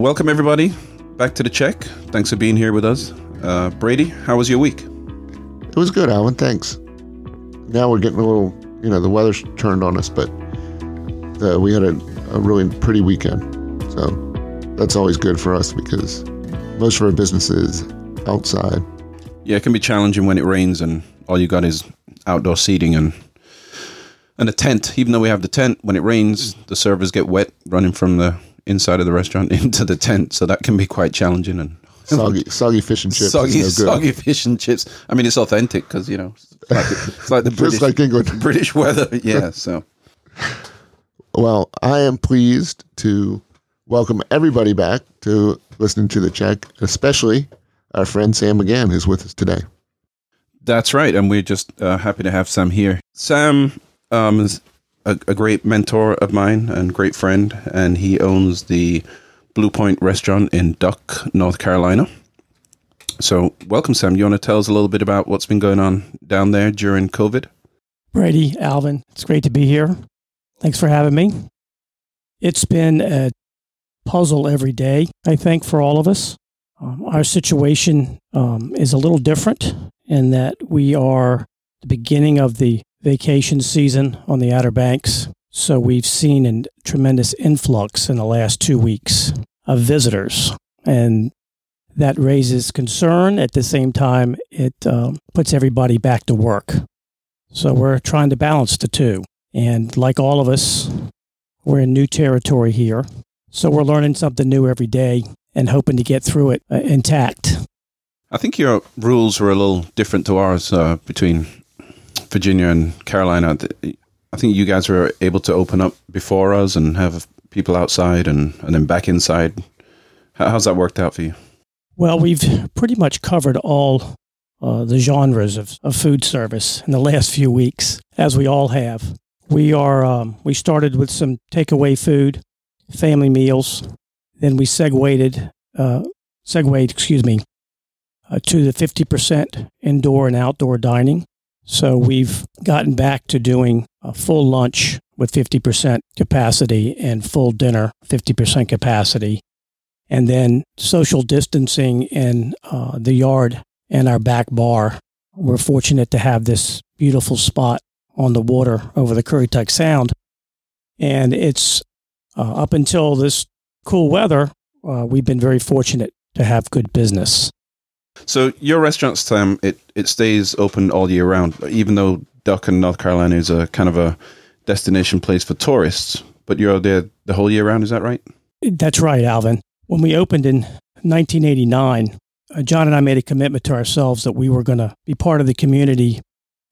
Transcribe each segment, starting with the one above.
Welcome, everybody, back to the check. Thanks for being here with us. Uh, Brady, how was your week? It was good, Alvin. Thanks. Now we're getting a little, you know, the weather's turned on us, but uh, we had a, a really pretty weekend. So that's always good for us because most of our business is outside. Yeah, it can be challenging when it rains and all you got is outdoor seating and and a tent. Even though we have the tent, when it rains, the servers get wet running from the inside of the restaurant into the tent, so that can be quite challenging and Soggy, soggy fish and chips. soggy, no soggy fish and chips. I mean, it's authentic because you know it's like the, it's like the British, like England. British weather. Yeah, so Well, I am pleased to welcome everybody back to listening to the check, especially our friend Sam McGann, who's with us today. That's right, and we're just uh, happy to have Sam here. Sam um, is a, a great mentor of mine and great friend, and he owns the Blue Point restaurant in Duck, North Carolina. So, welcome, Sam. You want to tell us a little bit about what's been going on down there during COVID? Brady, Alvin, it's great to be here. Thanks for having me. It's been a puzzle every day, I think, for all of us. Um, our situation um, is a little different in that we are the beginning of the vacation season on the Outer Banks. So we've seen a tremendous influx in the last two weeks of visitors. And that raises concern. At the same time, it um, puts everybody back to work. So we're trying to balance the two. And like all of us, we're in new territory here. So we're learning something new every day and hoping to get through it uh, intact. I think your rules were a little different to ours uh, between Virginia and Carolina. I think you guys were able to open up before us and have people outside and, and then back inside. How's that worked out for you? Well, we've pretty much covered all uh, the genres of, of food service in the last few weeks, as we all have. We are um, we started with some takeaway food, family meals. Then we segued, uh, segued, excuse me, uh, to the fifty percent indoor and outdoor dining. So we've gotten back to doing a full lunch with fifty percent capacity and full dinner fifty percent capacity, and then social distancing in uh, the yard and our back bar. We're fortunate to have this beautiful spot on the water over the Currituck Sound. And it's uh, up until this cool weather, uh, we've been very fortunate to have good business. So your restaurant, Sam, it, it stays open all year round, even though Duck North Carolina is a kind of a destination place for tourists, but you're there the whole year round, is that right? That's right, Alvin. When we opened in 1989, uh, John and I made a commitment to ourselves that we were going to be part of the community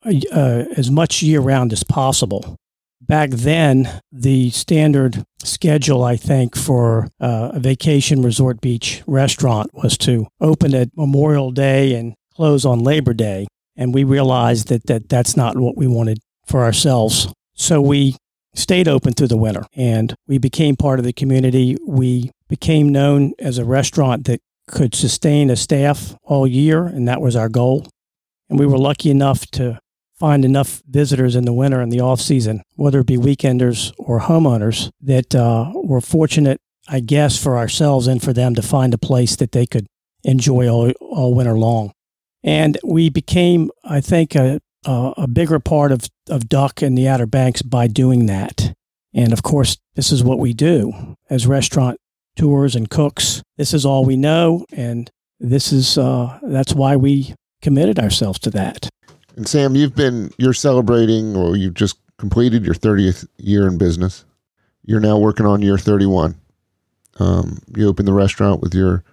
uh, as much year round as possible. Back then, the standard schedule, I think, for uh, a vacation resort beach restaurant was to open at Memorial Day and close on Labor Day. And we realized that, that that's not what we wanted for ourselves. So we stayed open through the winter and we became part of the community. We became known as a restaurant that could sustain a staff all year, and that was our goal. And we were lucky enough to find enough visitors in the winter and the off season, whether it be weekenders or homeowners, that uh, were fortunate, I guess, for ourselves and for them to find a place that they could enjoy all, all winter long. And we became, I think, a, a, a bigger part of, of Duck and the Outer Banks by doing that. And of course, this is what we do as restaurant tours and cooks. This is all we know, and this is uh, that's why we committed ourselves to that. And Sam, you've been you're celebrating or you've just completed your 30th year in business. You're now working on year 31. Um, you opened the restaurant with your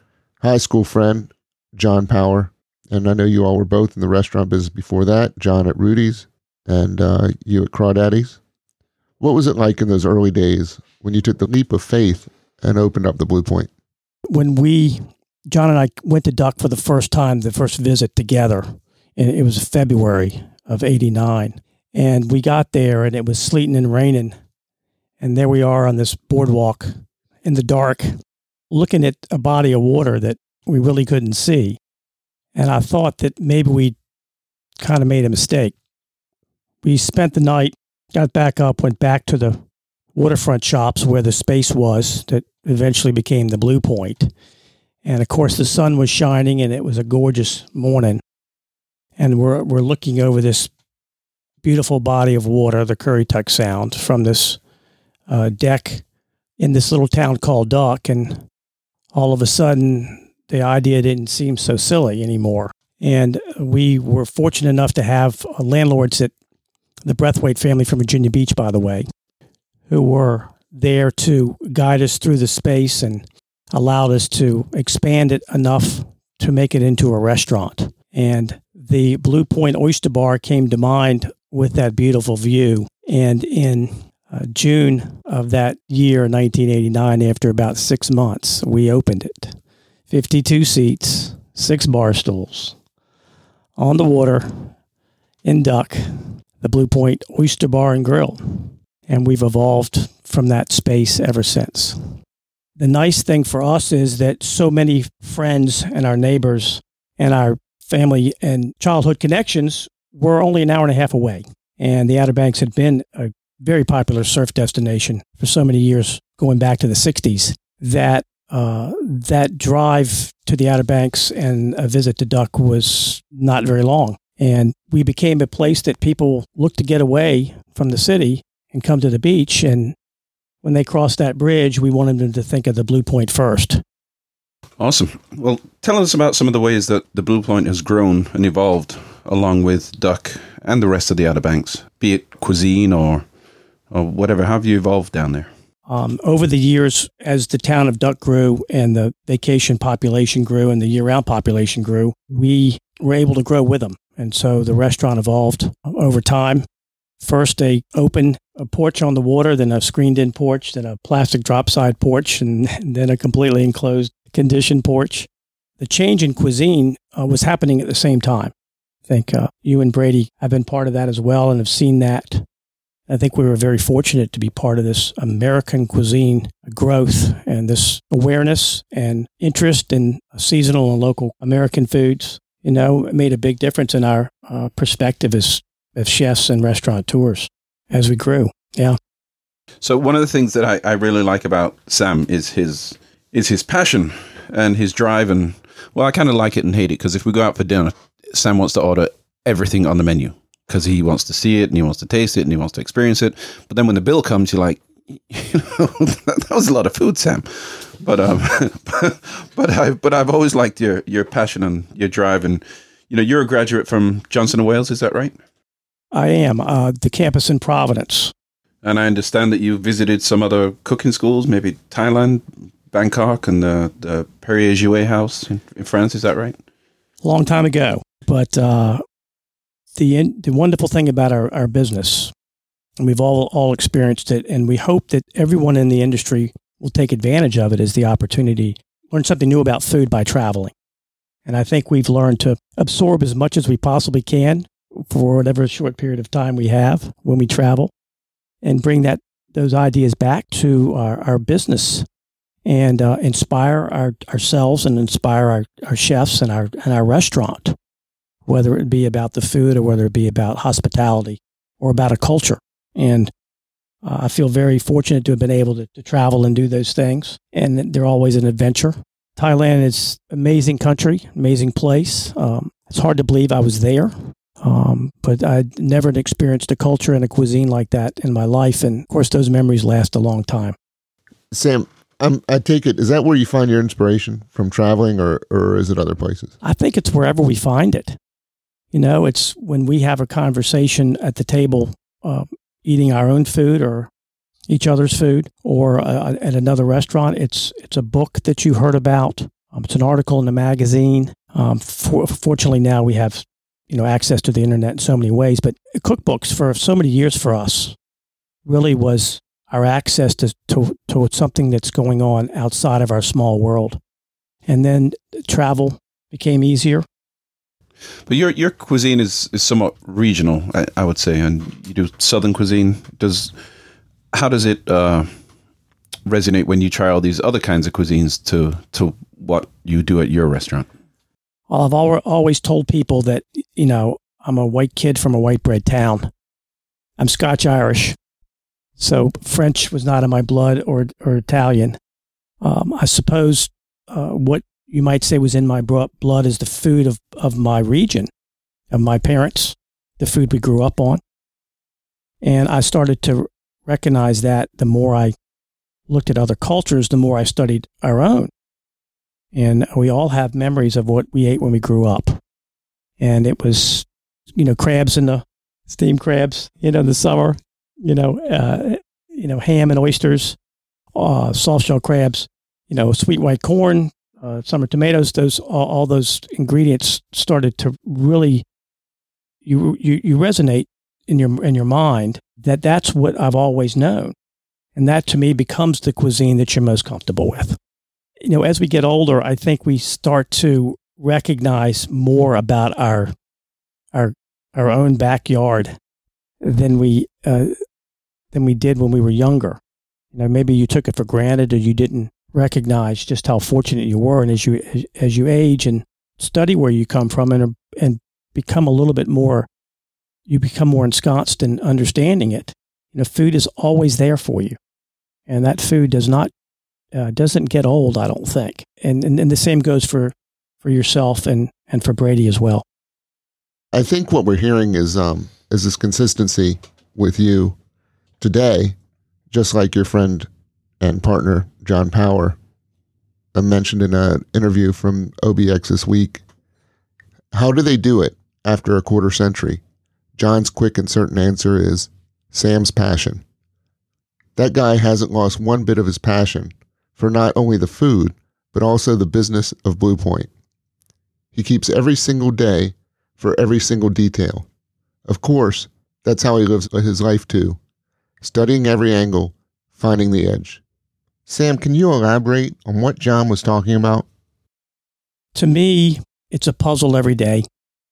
high school friend John Power, and I know you all were both in the restaurant business before that. John at Rudy's and uh, you at Crawdaddy's. What was it like in those early days when you took the leap of faith and opened up the Blue Point? When we, John and I, went to Duck for the first time, the first visit together, and it was February of '89, and we got there and it was sleeting and raining, and there we are on this boardwalk in the dark, looking at a body of water that we really couldn't see, and I thought that maybe we kind of made a mistake. We spent the night, got back up, went back to the waterfront shops where the space was that eventually became the Blue Point. And of course, the sun was shining and it was a gorgeous morning. And we're, we're looking over this beautiful body of water, the Currituck Sound, from this uh, deck in this little town called Duck. And all of a sudden, the idea didn't seem so silly anymore. And we were fortunate enough to have landlords at the Breathwaite family from Virginia Beach, by the way, who were there to guide us through the space and allowed us to expand it enough to make it into a restaurant. And the Blue Point Oyster Bar came to mind with that beautiful view. And in uh, June of that year, 1989, after about six months, we opened it. 52 seats, six bar stools, on the water, in Duck, the Blue Point Oyster Bar and Grill. And we've evolved from that space ever since. The nice thing for us is that so many friends and our neighbors and our family and childhood connections were only an hour and a half away. And the Outer Banks had been a very popular surf destination for so many years, going back to the 60s, that uh, that drive to the Outer Banks and a visit to Duck was not very long. And we became a place that people looked to get away from the city and come to the beach. And when they crossed that bridge, we wanted them to think of the Blue Point first. Awesome. Well, tell us about some of the ways that the Blue Point has grown and evolved along with Duck and the rest of the Outer Banks, be it cuisine or or whatever. How have you evolved down there? Um, over the years, as the town of Duck grew and the vacation population grew and the year-round population grew, we were able to grow with them. And so the restaurant evolved over time. First, a open a porch on the water, then a screened-in porch, then a plastic drop-side porch, and, and then a completely enclosed conditioned porch. The change in cuisine uh, was happening at the same time. I think uh, you and Brady have been part of that as well and have seen that. I think we were very fortunate to be part of this American cuisine growth and this awareness and interest in seasonal and local American foods. You know, it made a big difference in our uh, perspective as, as chefs and restaurateurs as we grew. Yeah. So one of the things that I, I really like about Sam is his is his passion and his drive and well, I kind of like it and hate it because if we go out for dinner, Sam wants to order everything on the menu because he wants to see it and he wants to taste it and he wants to experience it. But then when the bill comes, you're like, you know, that was a lot of food, Sam. But um, but, but I but I've always liked your your passion and your drive, and you know, you're a graduate from Johnson and Wales, is that right? I am uh, the campus in Providence. And I understand that you visited some other cooking schools, maybe Thailand, Bangkok, and the the Perrier Jouet House in, in France. Is that right? A long time ago, but uh, the the wonderful thing about our, our business, and we've all all experienced it, and we hope that everyone in the industry will take advantage of it as the opportunity learn something new about food by traveling. And I think we've learned to absorb as much as we possibly can for whatever short period of time we have when we travel, and bring that those ideas back to our, our business and uh, inspire our, ourselves and inspire our, our chefs and our and our restaurant whether it be about the food or whether it be about hospitality or about a culture. And uh, I feel very fortunate to have been able to, to travel and do those things. And they're always an adventure. Thailand is amazing country, amazing place. Um, it's hard to believe I was there, um, but I'd never experienced a culture and a cuisine like that in my life. And of course, those memories last a long time. Sam, I'm, I take it, is that where you find your inspiration from traveling or, or is it other places? I think it's wherever we find it. You know, it's when we have a conversation at the table, uh, eating our own food or each other's food, or uh, at another restaurant. It's it's a book that you heard about. Um, it's an article in the magazine. Um, for, fortunately, now we have you know access to the internet in so many ways. But cookbooks for so many years for us really was our access to, to, to something that's going on outside of our small world. And then travel became easier. But your your cuisine is, is somewhat regional, I, I would say, and you do southern cuisine. Does how does it uh, resonate when you try all these other kinds of cuisines to to what you do at your restaurant? Well, I've always told people that you know I'm a white kid from a white bread town. I'm Scotch Irish, so French was not in my blood or or Italian. Um, I suppose uh, what you might say was in my blood is the food of, of my region, of my parents, the food we grew up on. And I started to recognize that the more I looked at other cultures, the more I studied our own. And we all have memories of what we ate when we grew up. And it was, you know, crabs in the steamed crabs, you know, in the summer, you know, uh, you know, ham and oysters, uh, soft shell crabs, you know, sweet white corn, uh, summer tomatoes. Those all, all, those ingredients started to really you, you you resonate in your in your mind that that's what I've always known, and that to me becomes the cuisine that you're most comfortable with. You know, as we get older, I think we start to recognize more about our our our own backyard than we uh, than we did when we were younger. You know, maybe you took it for granted or you didn't recognize just how fortunate you were. And as you as you age and study where you come from and and become a little bit more, you become more ensconced in understanding it. You know, food is always there for you, and that food does not uh, doesn't get old. I don't think. And, and and the same goes for for yourself and and for Brady as well. I think what we're hearing is um is this consistency with you today, just like your friend and partner, John Power, uh, mentioned in an interview from OBX this week. How do they do it after a quarter century? John's quick and certain answer is Sam's passion. That guy hasn't lost one bit of his passion for not only the food, but also the business of Blue Point. He keeps every single day for every single detail. Of course, that's how he lives his life too studying every angle, finding the edge. Sam, can you elaborate on what John was talking about? To me, it's a puzzle every day.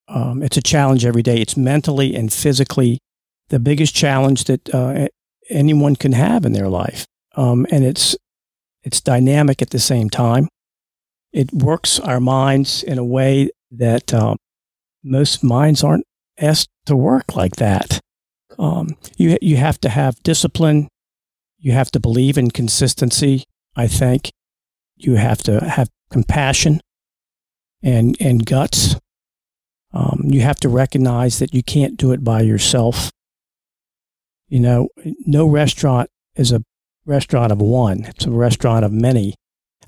Um, it's a challenge every day. It's mentally and physically the biggest challenge that uh, anyone can have in their life, um, and it's it's dynamic at the same time. It works our minds in a way that um, most minds aren't asked to work like that. Um, you you have to have discipline. You have to believe in consistency. I think you have to have compassion and and guts. Um, you have to recognize that you can't do it by yourself. You know, no restaurant is a restaurant of one. It's a restaurant of many.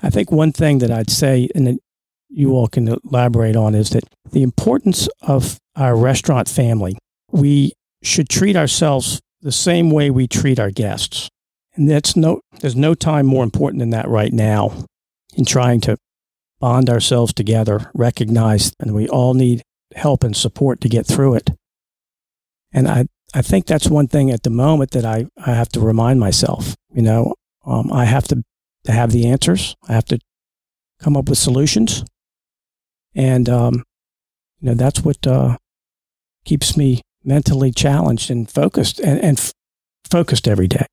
I think one thing that I'd say, and you all can elaborate on, is that the importance of our restaurant family. We should treat ourselves the same way we treat our guests. And that's no, there's no time more important than that right now in trying to bond ourselves together, recognize that we all need help and support to get through it. And I, I think that's one thing at the moment that I, I have to remind myself. You know, um, I have to, to have the answers. I have to come up with solutions. And, um, you know, that's what uh, keeps me mentally challenged and focused and, and f- focused every day.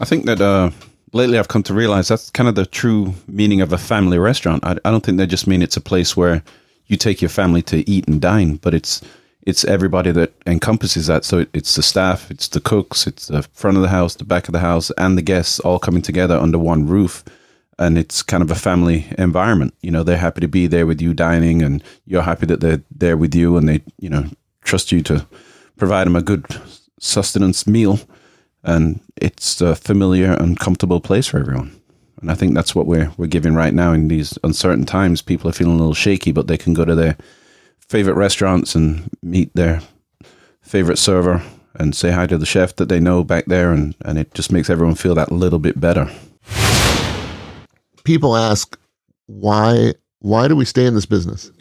I think that uh, lately I've come to realize that's kind of the true meaning of a family restaurant. I, I don't think they just mean it's a place where you take your family to eat and dine, but it's it's everybody that encompasses that. So it, it's the staff, it's the cooks, it's the front of the house, the back of the house, and the guests all coming together under one roof. And it's kind of a family environment. You know, they're happy to be there with you dining, and you're happy that they're there with you, and they, you know, trust you to provide them a good sustenance meal. And it's a familiar and comfortable place for everyone. And I think that's what we're we're giving right now in these uncertain times. People are feeling a little shaky, but they can go to their favorite restaurants and meet their favorite server and say hi to the chef that they know back there, and, and it just makes everyone feel that little bit better. People ask why why do we stay in this business?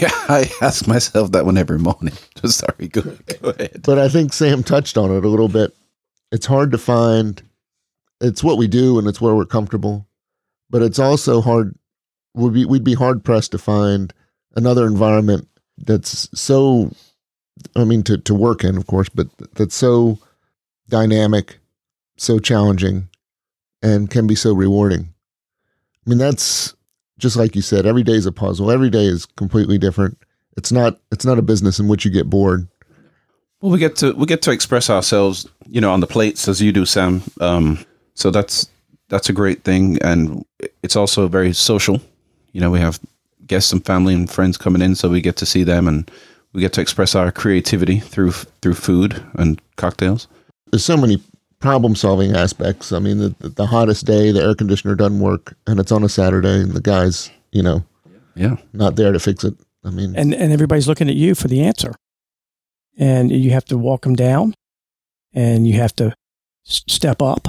Yeah, I ask myself that one every morning. Sorry, go, go ahead. But I think Sam touched on it a little bit. It's hard to find. It's what we do, and it's where we're comfortable. But it's also hard. We'd be we'd be hard pressed to find another environment that's so. I mean, to to work in, of course, but that's so dynamic, so challenging, and can be so rewarding. I mean, that's just like you said, every day is a puzzle. Every day is completely different. It's not it's not a business in which you get bored. Well, we get to we get to express ourselves, you know, on the plates as you do, Sam. Um, so that's that's a great thing, and it's also very social. You know, we have guests and family and friends coming in, so we get to see them and we get to express our creativity through through food and cocktails. There's so many problem solving aspects. I mean, the, the hottest day, the air conditioner doesn't work, and it's on a Saturday, and the guy's, you know, Yeah, not there to fix it. I mean, and and everybody's looking at you for the answer, and you have to walk them down, and you have to s- step up,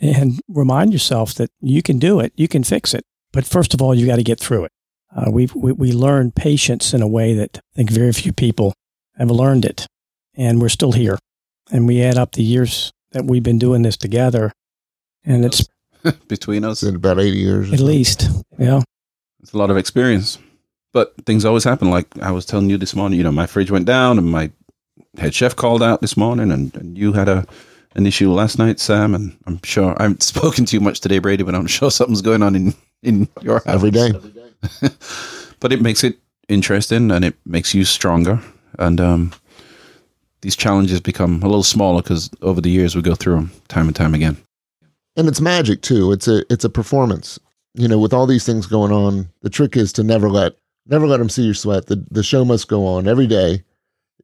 and remind yourself that you can do it, you can fix it. But first of all, you got to get through it. Uh, we've, we we learn patience in a way that I think very few people have learned it, and we're still here. And we add up the years that we've been doing this together, and it's between us, in about 80 years. at least yeah. it's a lot of experience. But things always happen. Like I was telling you this morning, you know, my fridge went down, and my head chef called out this morning, and, and you had a an issue last night, Sam. And I'm sure I haven't spoken to you much today, Brady, but I'm sure something's going on in in your house every day. but it makes it interesting and it makes you stronger. And um, these challenges become a little smaller because over the years we go through them time and time again. and it's magic too. It's a it's a performance. You know, with all these things going on, the trick is to never let never let them see your sweat. The the show must go on every day.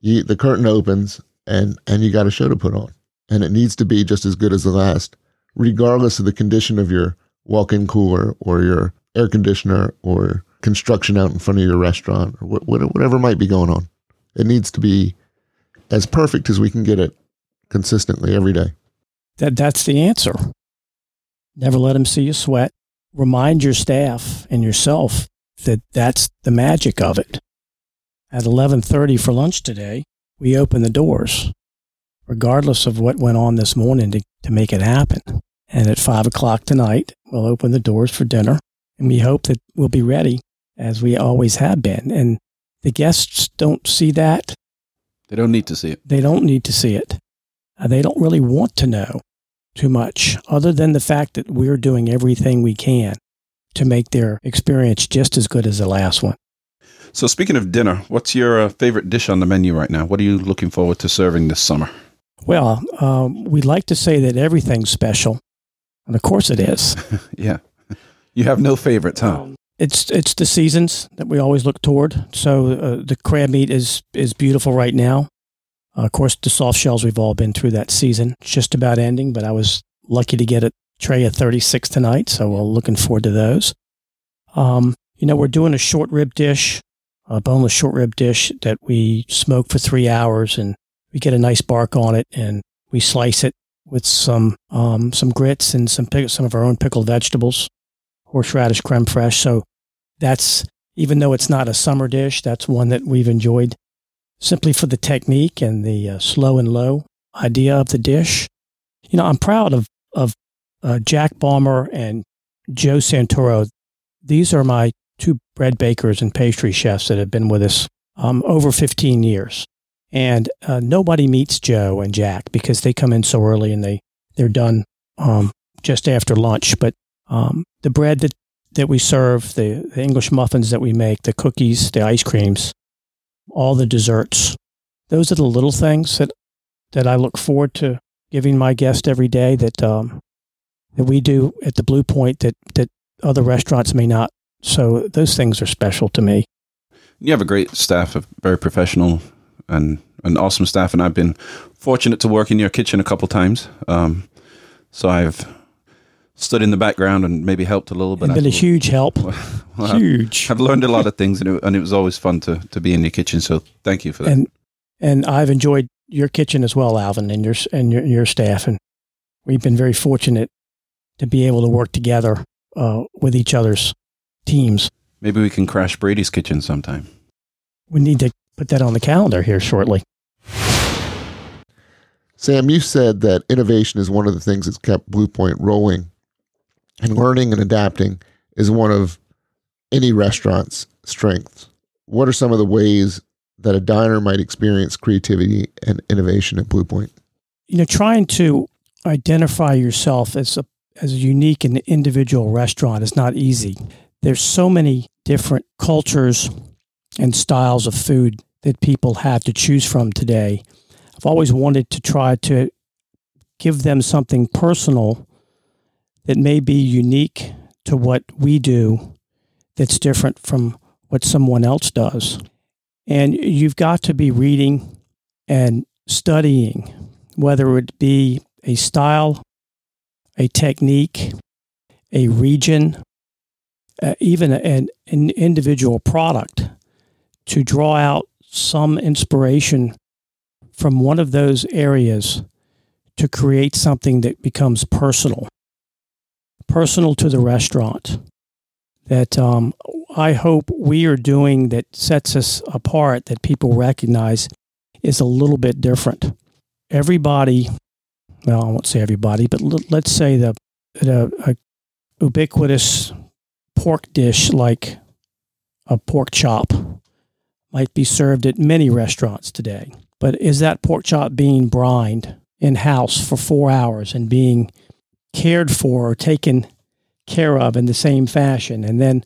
You, the curtain opens and and you got a show to put on, and it needs to be just as good as the last, regardless of the condition of your walk-in cooler or your air conditioner or construction out in front of your restaurant or wh- wh- whatever might be going on. It needs to be as perfect as we can get it consistently every day. That that's the answer. Never let them see you sweat. Remind your staff and yourself that that's the magic of it. At 11:30 for lunch today, we open the doors, regardless of what went on this morning to, to make it happen. And at five o'clock tonight, we'll open the doors for dinner, and we hope that we'll be ready as we always have been. And the guests don't see that They don't need to see it. they don't need to see it. Uh, they don't really want to know too much, other than the fact that we're doing everything we can to make their experience just as good as the last one. So, speaking of dinner, what's your uh, favorite dish on the menu right now? What are you looking forward to serving this summer? Well, um, we'd like to say that everything's special, and of course it is. yeah. You have no favorites, huh? Um, it's it's the seasons that we always look toward. So uh, the crab meat is is beautiful right now. Uh, of course, the soft shells we've all been through that season. It's just about ending, but I was lucky to get a tray of 36 tonight, so we're looking forward to those. Um, you know, we're doing a short rib dish, a boneless short rib dish that we smoke for three hours, and we get a nice bark on it, and we slice it with some um, some grits and some pick, some of our own pickled vegetables horseradish creme fraiche. So that's even though it's not a summer dish, that's one that we've enjoyed simply for the technique and the uh, slow and low idea of the dish. You know, I'm proud of of uh, Jack Balmer and Joe Santoro. These are my two bread bakers and pastry chefs that have been with us um, over 15 years. And uh, nobody meets Joe and Jack because they come in so early and they they're done um, just after lunch. But um, the bread that, that we serve, the, the English muffins that we make, the cookies, the ice creams, all the desserts. Those are the little things that, that I look forward to giving my guest every day that, um, that we do at the Blue Point that, that other restaurants may not. So those things are special to me. You have a great staff, a very professional and an awesome staff, and I've been fortunate to work in your kitchen a couple times. Um, so I've stood in the background and maybe helped a little bit. It's been a I've- huge help. well, I've- huge. I've learned a lot of things, and it, and it was always fun to, to be in your kitchen. So thank you for that. and and I've enjoyed your kitchen as well, Alvin, and your and your, your staff, and we've been very fortunate to be able to work together uh, with each other's teams. Maybe we can crash Brady's kitchen sometime. We need to put that on the calendar here shortly. Sam, you said that innovation is one of the things that's kept Blue Point rolling, and learning and adapting is one of any restaurant's strengths. What are some of the ways that a diner might experience creativity and innovation at Blue Point? You know, trying to identify yourself as a as a unique and individual restaurant is not easy. There's so many different cultures and styles of food that people have to choose from today. I've always wanted to try to give them something personal that may be unique to what we do that's different from what someone else does. And you've got to be reading and studying, whether it be a style, a technique, a region, uh, even an, an individual product, to draw out some inspiration from one of those areas to create something that becomes personal, personal to the restaurant. That um, I hope we are doing that sets us apart, that people recognize is a little bit different. Everybody, well, I won't say everybody, but let's say the, the a ubiquitous pork dish like a pork chop might be served at many restaurants today. But is that pork chop being brined in house for four hours and being cared for or taken care of in the same fashion? And then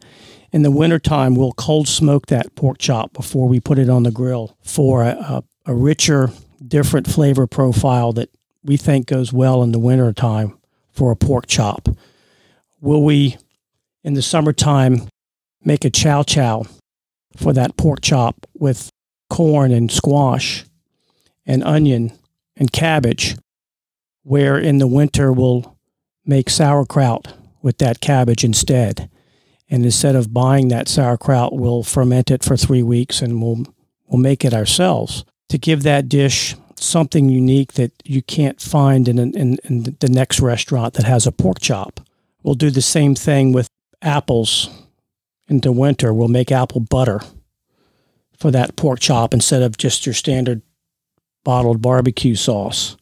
in the wintertime, we'll cold smoke that pork chop before we put it on the grill for a, a, a richer, different flavor profile that we think goes well in the wintertime for a pork chop. Will we, in the summertime, make a chow chow for that pork chop with corn and squash and onion and cabbage, where in the winter we'll make sauerkraut with that cabbage instead. And instead of buying that sauerkraut, we'll ferment it for three weeks and we'll we'll make it ourselves to give that dish something unique that you can't find in, in, in the next restaurant that has a pork chop. We'll do the same thing with apples in the winter. We'll make apple butter for that pork chop instead of just your standard bottled barbecue sauce.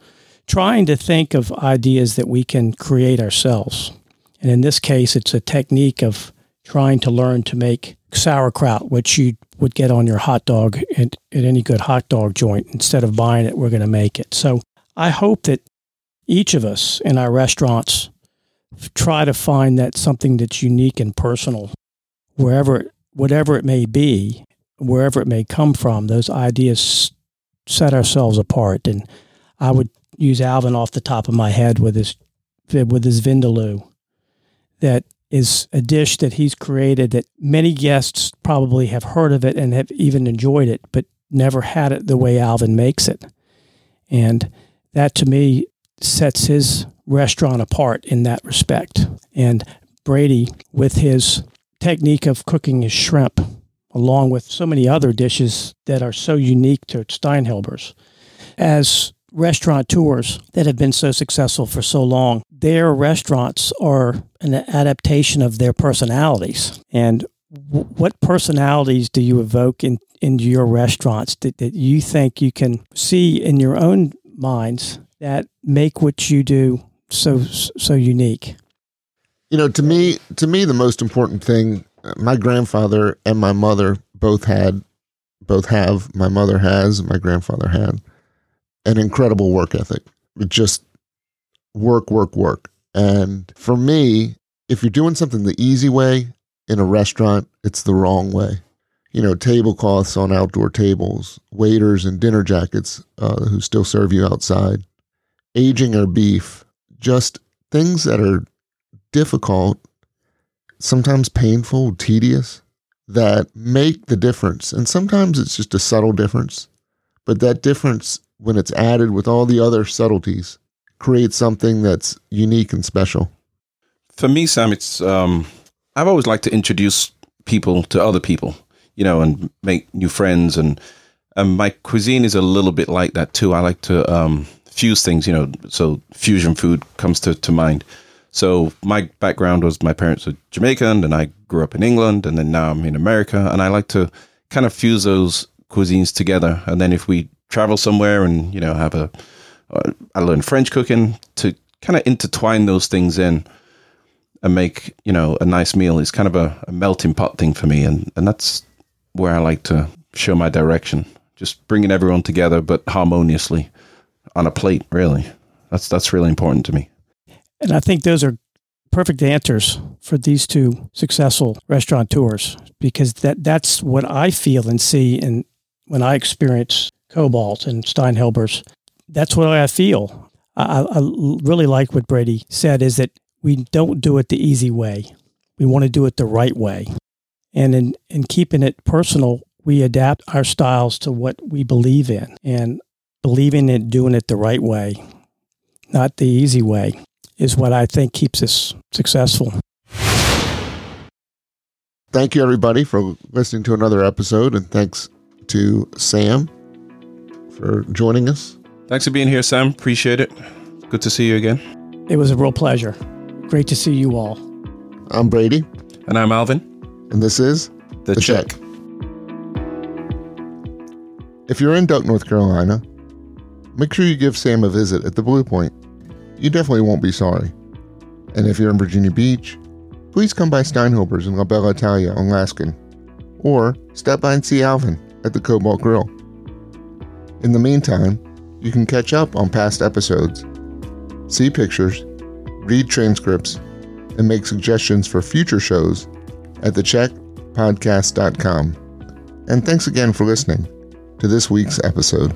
Trying to think of ideas that we can create ourselves. And in this case, it's a technique of trying to learn to make sauerkraut, which you would get on your hot dog at, at any good hot dog joint. Instead of buying it, we're going to make it. So I hope that each of us in our restaurants try to find that something that's unique and personal wherever whatever it may be wherever it may come from those ideas set ourselves apart and i would use alvin off the top of my head with his with his vindaloo that is a dish that he's created that many guests probably have heard of it and have even enjoyed it but never had it the way alvin makes it and that to me sets his restaurant apart in that respect. And Brady, with his technique of cooking his shrimp, along with so many other dishes that are so unique to Steinhilber's, as restaurateurs that have been so successful for so long, their restaurants are an adaptation of their personalities. And w- what personalities do you evoke in, into your restaurants that, that you think you can see in your own minds that make what you do so so unique? You know, to me, to me, the most important thing. Uh, my grandfather and my mother both had, both have. My mother has. My grandfather had an incredible work ethic. Just work, work, work. And for me, if you're doing something the easy way in a restaurant, it's the wrong way. You know, tablecloths on outdoor tables, waiters in dinner jackets uh, who still serve you outside, aging our beef, just things that are difficult, sometimes painful, tedious, that make the difference. And sometimes it's just a subtle difference, but that difference, when it's added with all the other subtleties, creates something that's unique and special. For me, Sam, it's um, I've always liked to introduce people to other people, you know, and make new friends. And, and my cuisine is a little bit like that too. I like to um, fuse things, you know, so fusion food comes to, to mind. So my background was my parents were Jamaican and I grew up in England and then now I'm in America and I like to kind of fuse those cuisines together. And then if we travel somewhere and, you know, have a, uh, I learned French cooking to kind of intertwine those things in and make, you know, a nice meal is kind of a, a melting pot thing for me. And, and that's where I like to show my direction, just bringing everyone together, but harmoniously on a plate. Really, that's that's really important to me. And I think those are perfect answers for these two successful restaurateurs because that that's what I feel and see and when I experience Cobalt and Steinhilber's. That's what I feel. I, I really like what Brady said is that we don't do it the easy way. We want to do it the right way. And in, in keeping it personal, we adapt our styles to what we believe in and believing in doing it the right way, not the easy way, is what I think keeps us successful. Thank you, everybody, for listening to another episode, and thanks to Sam for joining us. Thanks for being here, Sam. Appreciate it. Good to see you again. It was a real pleasure. Great to see you all. I'm Brady, And I'm Alvin. and this is The, The check. Check. If you're in Duck, North Carolina, make sure you give Sam a visit at the Blue Point. You definitely won't be sorry. And if you're in Virginia Beach, please come by Steinhilber's in La Bella Italia on Laskin, or stop by and see Alvin at the Cobalt Grill. In the meantime, you can catch up on past episodes, see pictures, read transcripts, and make suggestions for future shows at thecheckpodcast.com. And thanks again for listening to this week's episode.